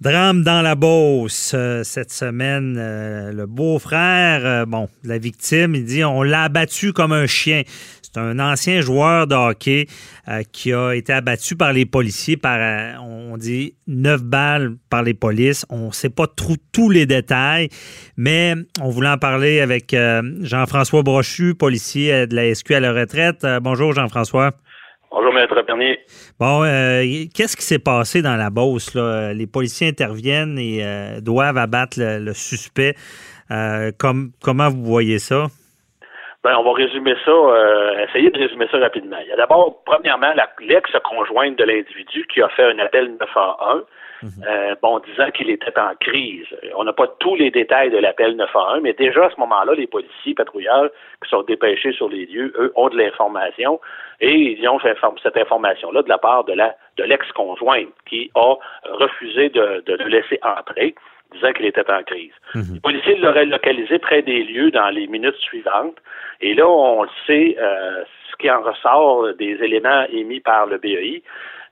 Drame dans la Beauce euh, cette semaine. Euh, le beau-frère, euh, bon, la victime, il dit on l'a abattu comme un chien. C'est un ancien joueur de hockey qui a été abattu par les policiers par, on dit, neuf balles par les polices. On ne sait pas trop tous les détails, mais on voulait en parler avec Jean-François Brochu, policier de la SQ à la retraite. bonjour Jean-François. Bonjour, Maître Bernier. Bon, euh, qu'est-ce qui s'est passé dans la Beauce? Là? Les policiers interviennent et euh, doivent abattre le, suspect. Euh, comment vous voyez ça? Ben, on va résumer ça, essayer de résumer ça rapidement. Il y a d'abord, premièrement, l'ex-conjointe de l'individu qui a fait un appel 911 Mhm. Euh, bon, disant qu'il était en crise. On n'a pas tous les détails de l'appel 911, mais déjà à ce moment-là, les policiers patrouilleurs qui sont dépêchés sur les lieux, eux, ont de l'information et ils ont cette information-là de la part de la de l'ex-conjointe qui a refusé de, le laisser entrer disant qu'il était en crise. Mhm. Les policiers l'auraient localisé près des lieux dans les minutes suivantes. Et là, on le sait, euh, ce qui en ressort des éléments émis par le BEI,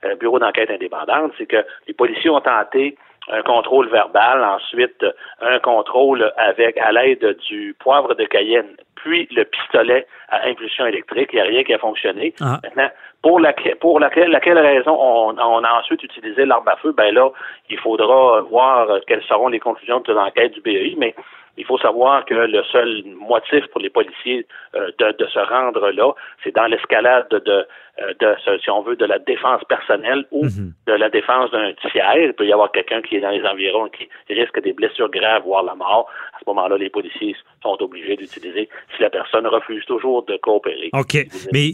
euh, bureau d'enquête indépendante, c'est que les policiers ont tenté un contrôle verbal, ensuite un contrôle avec à l'aide du poivre de Cayenne, puis le pistolet à impulsion électrique. Il n'y a rien qui a fonctionné. Ah. Maintenant, pour, laquelle, pour laquelle, laquelle raison on, on, a ensuite utilisé l'arme à feu, ben là, il faudra voir quelles seront les conclusions de l'enquête du BEI, mais il faut savoir que le seul motif pour les policiers euh, de, se rendre là, c'est dans l'escalade de, euh, de, si on veut, de la défense personnelle ou mhm. de la défense d'un tiers. Il peut y avoir quelqu'un qui est dans les environs qui risque des blessures graves, voire la mort. À ce moment-là, les policiers sont obligés d'utiliser si la personne refuse toujours de coopérer. OK. Mais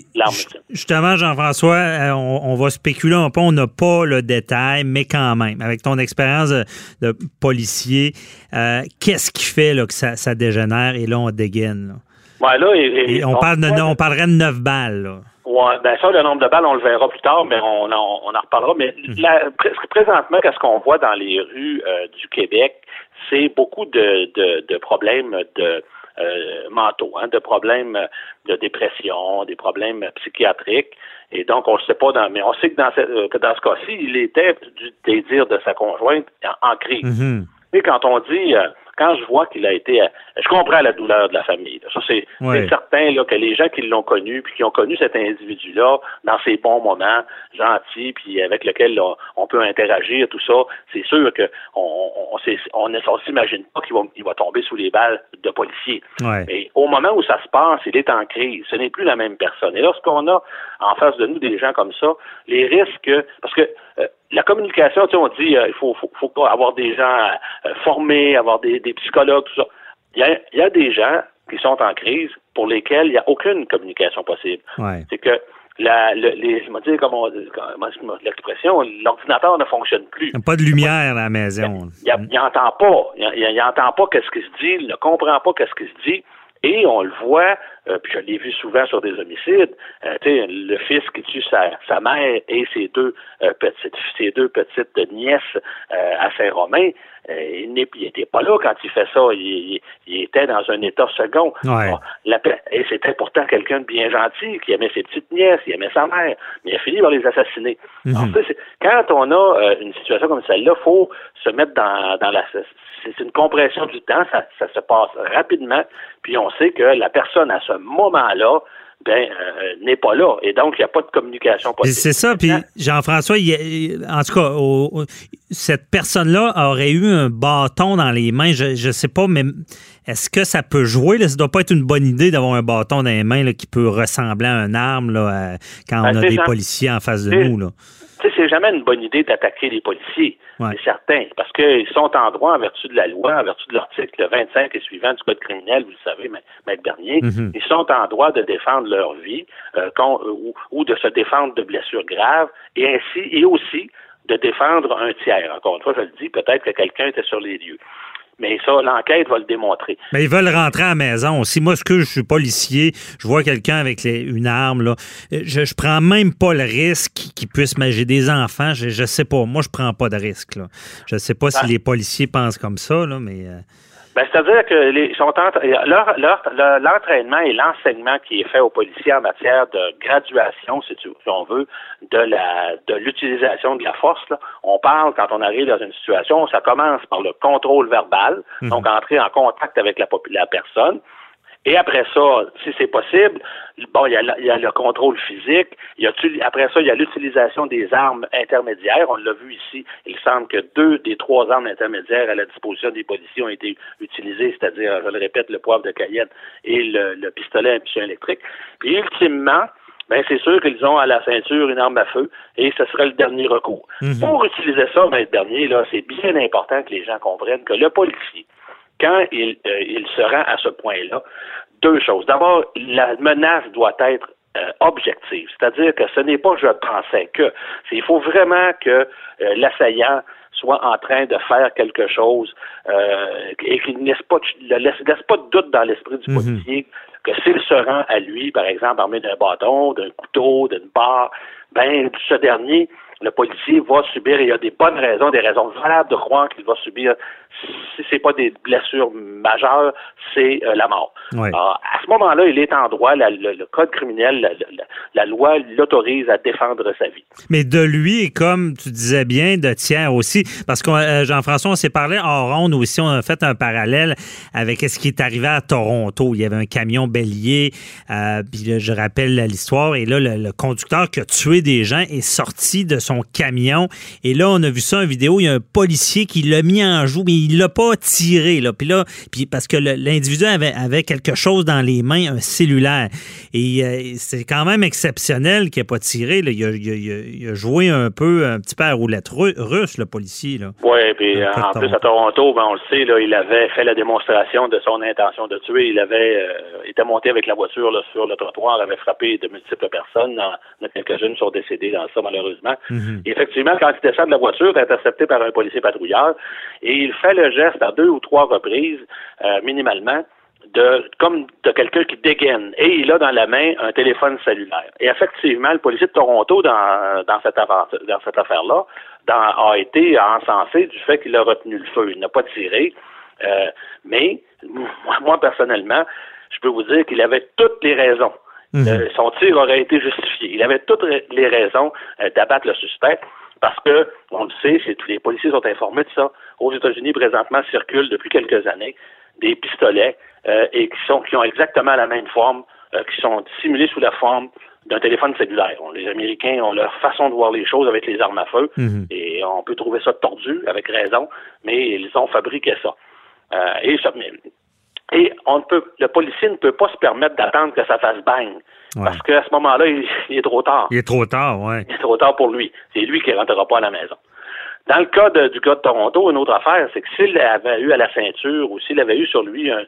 justement, Jean-François, euh, on, va spéculer un peu, on n'a pas le détail, mais quand même, avec ton expérience de, policier, qu'est-ce qui fait que ça, dégénère et là, on dégaine. on, parle de, on parlerait de 9 balles. Oui, bien ça, le nombre de balles, on le verra plus tard, mais on, en reparlera. Mais mhm. présentement, qu'est-ce qu'on voit dans les rues euh, du Québec, c'est beaucoup de, problèmes de euh, mentaux, hein, de problèmes de dépression, des problèmes psychiatriques. Et donc, on ne sait pas, dans, mais on sait que dans, ce, euh, dans ce cas-ci, il était du désir de sa conjointe en, crise. Mhm. Mais quand on dit quand je vois qu'il a été, je comprends la douleur de la famille. Ça, c'est certain là, que les gens qui l'ont connu, puis qui ont connu cet individu-là dans ses bons moments, gentil, puis avec lequel on peut interagir, tout ça, c'est sûr que on, on, on, s'imagine pas qu'il va, il va tomber sous les balles de policiers. Mais au moment où ça se passe, il est en crise. Ce n'est plus la même personne. Et lorsqu'on a en face de nous des gens comme ça, les risques, parce que euh, la communication, tu sais, on dit euh, il faut, faut, faut, avoir des gens euh, formés, avoir des, des, psychologues, tout ça. Il y, a, il y a des gens qui sont en crise pour lesquels il n'y a aucune communication possible. C'est que la, le, les, je dire comment, l'expression, l'ordinateur ne fonctionne plus. Il n'y a pas de lumière à la maison. Il n'entend pas. Il n'entend pas qu'est-ce qui se dit, il ne comprend pas qu'est-ce qui se dit. Et on le voit, euh, puis je l'ai vu souvent sur des homicides, euh, le fils qui tue sa, sa mère et ses deux euh, petites ses deux petites nièces à Saint-Romain, il n'était pas là quand il fait ça. Il, était dans un état second. et c'était pourtant quelqu'un de bien gentil, qui aimait ses petites nièces, qui aimait sa mère, mais il a fini par les assassiner. Mhm. quand on a une situation comme celle-là, il faut se mettre dans, dans la c'est une compression du temps, ça, se passe rapidement, puis on sait que la personne à ce moment-là, ben, euh, n'est pas là. Et donc, il n'y a pas de communication possible. C'est ça. Puis, Jean-François, en tout cas, cette personne-là aurait eu un bâton dans les mains. Je ne sais pas, mais est-ce que ça peut jouer? Ça ne doit pas être une bonne idée d'avoir un bâton dans les mains qui peut ressembler à un arme là, quand ben, on a des policiers en face de nous. Là c'est jamais une bonne idée d'attaquer les policiers, c'est certain, parce qu'ils sont en droit en vertu de la loi, en vertu de l'article 25 et suivant du Code criminel, vous le savez, Maître Bernier, mm-hmm. ils sont en droit de défendre leur vie euh, ou, ou, de se défendre de blessures graves, et ainsi, et aussi de défendre un tiers. Encore une fois, je le dis, peut-être que quelqu'un était sur les lieux. Mais ça, l'enquête va le démontrer. Mais ils veulent rentrer à la maison. Si moi, ce que je suis policier, je vois quelqu'un avec une arme, là, je, je prends même pas le risque qu'il puisse manger des enfants. Je, ne sais pas. Moi, je prends pas de risque. Là. Je sais pas si ah. les policiers pensent comme ça, là, mais. Euh, Ben, c'est-à-dire que les, sont leur, leur, l'entraînement et l'enseignement qui est fait aux policiers en matière de graduation, si, tu, si on veut, de la de l'utilisation de la force. Là. On parle quand on arrive dans une situation, ça commence par le contrôle verbal, mhm. donc entrer en contact avec la, la personne. Et après ça, si c'est possible, bon, il y, a, il y a le contrôle physique. Il y a, après ça, il y a l'utilisation des armes intermédiaires. On l'a vu ici. Il semble que deux des trois armes intermédiaires à la disposition des policiers ont été utilisées, c'est-à-dire, je le répète, le poivre de Cayenne et le, pistolet à impulsion électrique. Puis, ultimement, ben c'est sûr qu'ils ont à la ceinture une arme à feu et ce sera le dernier recours. Mhm. Pour utiliser ça, ben, le dernier, là, c'est bien important que les gens comprennent que le policier, quand il, euh, il se rend à ce point-là, deux choses. D'abord, la menace doit être euh, objective, c'est-à-dire que ce n'est pas je pensais que. Il faut vraiment que euh, l'assaillant soit en train de faire quelque chose et qu'il ne laisse pas, laisse, pas de doute dans l'esprit du mhm. policier que s'il se rend à lui, par exemple, armé d'un bâton, d'un couteau, d'une barre, ben ce dernier le policier va subir, et il y a des bonnes raisons, des raisons valables de croire qu'il va subir, si c'est pas des blessures majeures, c'est euh, la mort. à ce moment-là, il est en droit, le, code criminel, la, loi l'autorise à défendre sa vie. Mais de lui, et comme tu disais bien, de tiers aussi, parce que euh, Jean-François, on s'est parlé en ronde aussi, on a fait un parallèle avec ce qui est arrivé à Toronto. Il y avait un camion bélier, euh, puis je rappelle l'histoire, et là, le, le conducteur qui a tué des gens est sorti de son camion. Et là, on a vu ça en vidéo. Il y a un policier qui l'a mis en joue, mais il l'a pas tiré. Là. Puis là, puis parce que l'individu avait, avait quelque chose dans les mains, un cellulaire. Et euh, c'est quand même exceptionnel qu'il n'ait pas tiré. Là. Il, a, joué un peu, un petit peu à roulette russe, le policier. Oui, puis en plus à Toronto, ben, on le sait, là, il avait fait la démonstration de son intention de tuer. Il avait euh, été monté avec la voiture sur le trottoir, avait frappé de multiples personnes. quelques jeunes sont décédés dans ça, malheureusement. Mm. Mhm. effectivement, quand il descend de la voiture, il est intercepté par un policier patrouilleur et il fait le geste à deux ou trois reprises, euh, minimalement, de comme de quelqu'un qui dégaine et il a dans la main un téléphone cellulaire. Et effectivement, le policier de Toronto dans, dans cette dans cette affaire-là a été encensé du fait qu'il a retenu le feu. Il n'a pas tiré. Euh, mais moi, personnellement, je peux vous dire qu'il avait toutes les raisons Mhm. Euh, son tir aurait été justifié. Il avait toutes les raisons euh, d'abattre le suspect parce que, on le sait, tous les policiers sont informés de ça. Aux États-Unis, présentement, circulent depuis quelques années des pistolets euh, et qui sont qui ont exactement la même forme, qui sont simulés sous la forme d'un téléphone cellulaire. Les Américains ont leur façon de voir les choses avec les armes à feu mhm. et on peut trouver ça tordu avec raison, mais ils ont fabriqué ça. et ça, et on peut, le policier ne peut pas se permettre d'attendre que ça fasse bang. Parce qu'à ce moment-là, il, est trop tard. Il est trop tard, oui. Il est trop tard pour lui. C'est lui qui ne rentrera pas à la maison. Dans le cas du gars de Toronto, une autre affaire, c'est que s'il avait eu à la ceinture ou s'il avait eu sur lui un,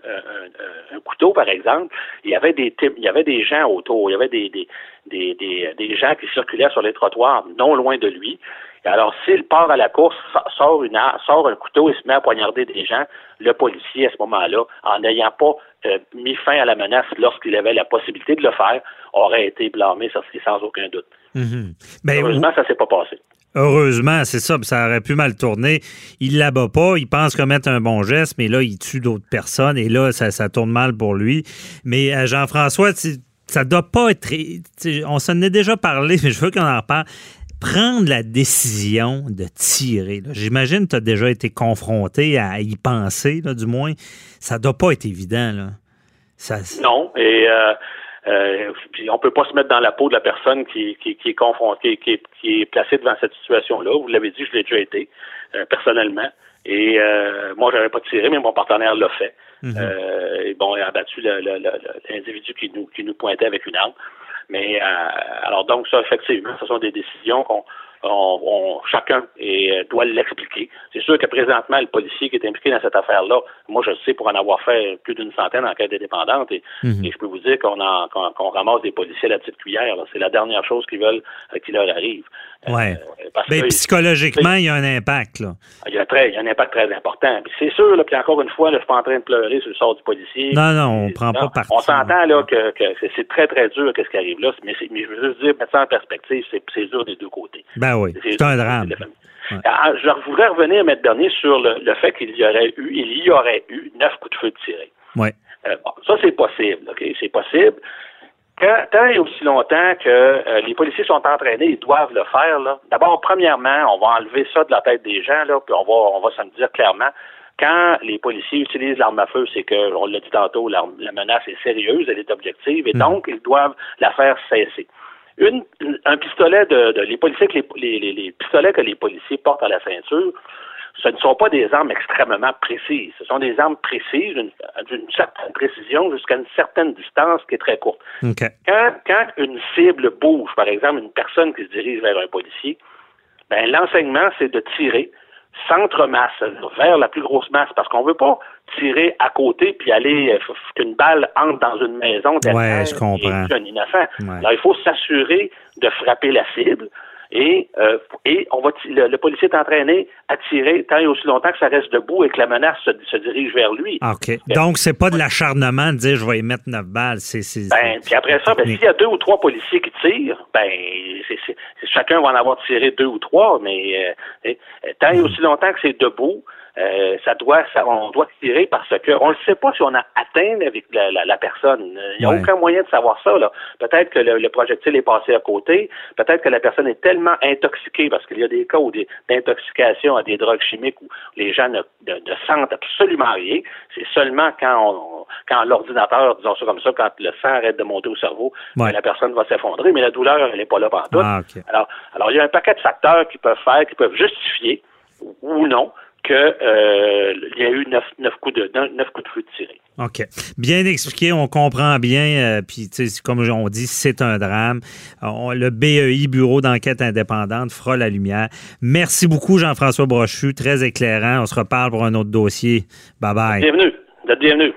couteau, par exemple, il y avait des il y avait des gens autour, il y avait des, des, des, des gens qui circulaient sur les trottoirs non loin de lui. Et alors, s'il part à la course, sort, une, sort un couteau et se met à poignarder des gens, le policier, à ce moment-là, en n'ayant pas euh, mis fin à la menace lorsqu'il avait la possibilité de le faire, aurait été blâmé, ça c'est sans aucun doute. Mhm. Ben, Heureusement, ça s'est pas passé. Heureusement, c'est ça, ça aurait pu mal tourner. Il l'abat pas, il pense commettre un bon geste, mais là, il tue d'autres personnes et là, ça, tourne mal pour lui. Mais euh, Jean-François, ça doit pas être. On s'en est déjà parlé, mais je veux qu'on en parle prendre la décision de tirer. J'imagine que tu as déjà été confronté à y penser, du moins. Ça doit pas être évident. Là. Non, et euh, euh, on peut pas se mettre dans la peau de la personne qui, est confrontée, qui est, placée devant cette situation-là. Vous l'avez dit, je l'ai déjà été, euh, personnellement. Et euh, moi, j'avais pas tiré, mais mon partenaire l'a fait. Mhm. et bon, il a abattu l'individu qui nous, qui nous pointait avec une arme. Mais euh, alors donc ça, effectivement, ce sont des décisions qu'on on, chacun et, doit l'expliquer. C'est sûr que présentement, le policier qui est impliqué dans cette affaire-là, moi je sais pour en avoir fait plus d'une centaine en quête indépendante, et, mhm. et je peux vous dire qu'on qu'on ramasse des policiers à la petite cuillère. C'est la dernière chose qu'ils veulent euh, qu'il leur arrive. Ouais. Euh, Mais psychologiquement, il y a un impact. Là. Il, y a très, il y a un impact très important. c'est sûr, là, puis encore une fois, là, je suis pas en train de pleurer sur le sort du policier. Non, non, on ne prend pas parti. On s'entend là que, que c'est très, très dur qu'est-ce qui arrive là. Mais, mais, je veux juste dire, mettre ça en perspective, c'est dur des deux côtés. Ben Ben oui, c'est un drame. Ah, je voudrais revenir, M. Bernier, sur le, fait qu'il y aurait eu, il y aurait eu neuf coups de feu tirés. Oui. Euh, ça, c'est possible, OK? C'est possible. Quand, tant et aussi longtemps que euh, les policiers sont entraînés, ils doivent le faire. D'abord, premièrement, on va enlever ça de la tête des gens, là, puis on va, on va se dire clairement, quand les policiers utilisent l'arme à feu, c'est que, on l'a dit tantôt, la, menace est sérieuse, elle est objective, et mm. donc ils doivent la faire cesser. Une, un pistolet de, les policiers les, les, les, pistolets que les policiers portent à la ceinture, ce ne sont pas des armes extrêmement précises. Ce sont des armes précises, d'une certaine précision jusqu'à une certaine distance qui est très courte. Quand, quand une cible bouge, par exemple, une personne qui se dirige vers un policier, ben, l'enseignement, c'est de tirer centre-masse, vers la plus grosse masse, parce qu'on veut pas tirer à côté puis aller euh, qu'une balle entre dans une maison ouais, je comprends. un innocent. il faut s'assurer de frapper la cible et, euh, et on va le, policier est entraîné à tirer tant et aussi longtemps que ça reste debout et que la menace se, dirige vers lui. OK. Donc, c'est pas de l'acharnement de dire je vais y mettre neuf balles. C'est, ben, puis après ça, ben, s'il y a deux ou trois policiers qui tirent, ben, c'est, chacun va en avoir tiré deux ou trois, mais euh, tant et mhm. aussi longtemps que c'est debout, euh, ça doit, ça, on doit tirer parce que on ne sait pas si on a atteint avec la, la, personne. Il n'y a aucun moyen de savoir ça. Là. Peut-être que le, projectile est passé à côté. Peut-être que la personne est tellement intoxiquée parce qu'il y a des cas d'intoxication à des drogues chimiques où les gens ne, sentent absolument rien. C'est seulement quand quand l'ordinateur, disons ça comme ça, quand le sang arrête de monter au cerveau, que la personne va s'effondrer, mais la douleur, elle n'est pas là pendant tout. Ah, alors, alors, il y a un paquet de facteurs qui peuvent faire, qui peuvent justifier ou non qu'il euh, y a eu neuf, coups de neuf coups de feu tirés. OK. Bien expliqué, on comprend bien. Euh, puis, comme on dit, c'est un drame. le BEI, Bureau d'enquête indépendante, fera la lumière. Merci beaucoup, Jean-François Brochu. Très éclairant. On se reparle pour un autre dossier. Bye bye. Bienvenue. Bienvenue.